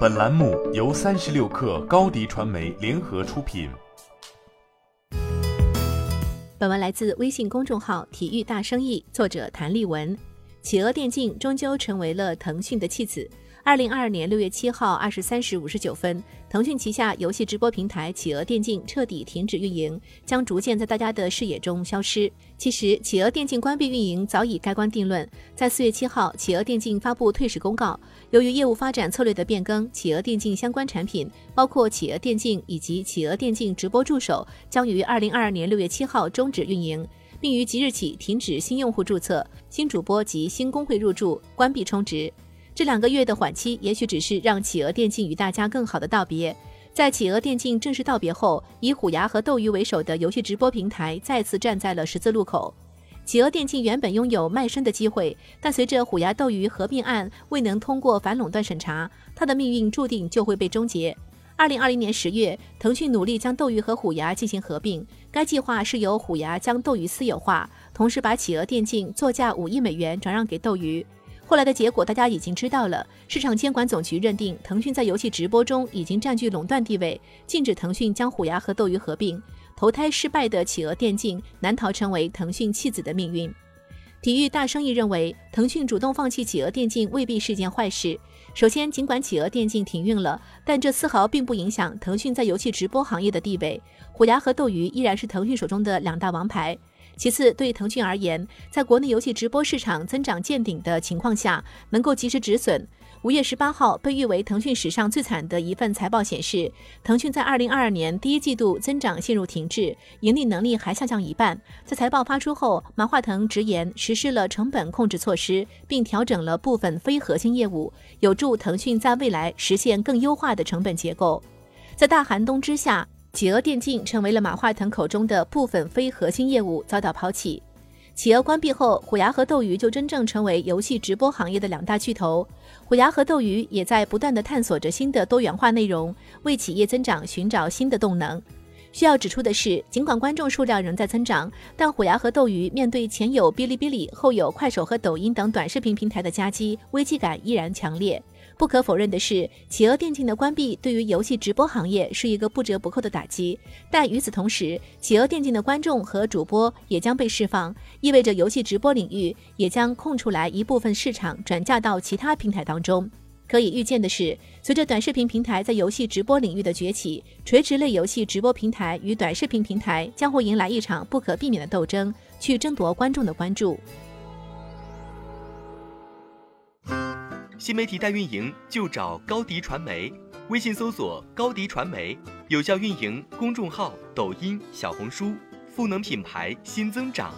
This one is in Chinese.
本栏目由三十六氪高低传媒联合出品。本文来自微信公众号“体育大生意”，作者谭立文。企鹅电竞终究成为了腾讯的弃子。二零二二年六月七号二十三时五十九分，腾讯旗下游戏直播平台企鹅电竞彻底停止运营，将逐渐在大家的视野中消失。其实，企鹅电竞关闭运营早已盖棺定论。在四月七号，企鹅电竞发布退市公告，由于业务发展策略的变更，企鹅电竞相关产品，包括企鹅电竞以及企鹅电竞直播助手，将于二零二二年六月七号终止运营，并于即日起停止新用户注册、新主播及新工会入驻，关闭充值。这两个月的缓期，也许只是让企鹅电竞与大家更好的道别。在企鹅电竞正式道别后，以虎牙和斗鱼为首的游戏直播平台再次站在了十字路口。企鹅电竞原本拥有卖身的机会，但随着虎牙斗鱼合并案未能通过反垄断审查，它的命运注定就会被终结。二零二零年十月，腾讯努力将斗鱼和虎牙进行合并，该计划是由虎牙将斗鱼私有化，同时把企鹅电竞作价五亿美元转让给斗鱼。后来的结果大家已经知道了，市场监管总局认定腾讯在游戏直播中已经占据垄断地位，禁止腾讯将虎牙和斗鱼合并。投胎失败的企鹅电竞难逃成为腾讯弃子的命运。体育大生意认为，腾讯主动放弃企鹅电竞未必是件坏事。首先，尽管企鹅电竞停运了，但这丝毫并不影响腾讯在游戏直播行业的地位。虎牙和斗鱼依然是腾讯手中的两大王牌。其次，对腾讯而言，在国内游戏直播市场增长见顶的情况下，能够及时止损。五月十八号被誉为腾讯史上最惨的一份财报显示，腾讯在二零二二年第一季度增长陷入停滞，盈利能力还下降一半。在财报发出后，马化腾直言实施了成本控制措施，并调整了部分非核心业务，有助腾讯在未来实现更优化的成本结构。在大寒冬之下。企鹅电竞成为了马化腾口中的部分非核心业务遭到抛弃。企鹅关闭后，虎牙和斗鱼就真正成为游戏直播行业的两大巨头。虎牙和斗鱼也在不断的探索着新的多元化内容，为企业增长寻找新的动能。需要指出的是，尽管观众数量仍在增长，但虎牙和斗鱼面对前有哔哩哔哩、后有快手和抖音等短视频平台的夹击，危机感依然强烈。不可否认的是，企鹅电竞的关闭对于游戏直播行业是一个不折不扣的打击。但与此同时，企鹅电竞的观众和主播也将被释放，意味着游戏直播领域也将空出来一部分市场，转嫁到其他平台当中。可以预见的是，随着短视频平台在游戏直播领域的崛起，垂直类游戏直播平台与短视频平台将会迎来一场不可避免的斗争，去争夺观众的关注。新媒体代运营就找高迪传媒，微信搜索高迪传媒，有效运营公众号、抖音、小红书，赋能品牌新增长。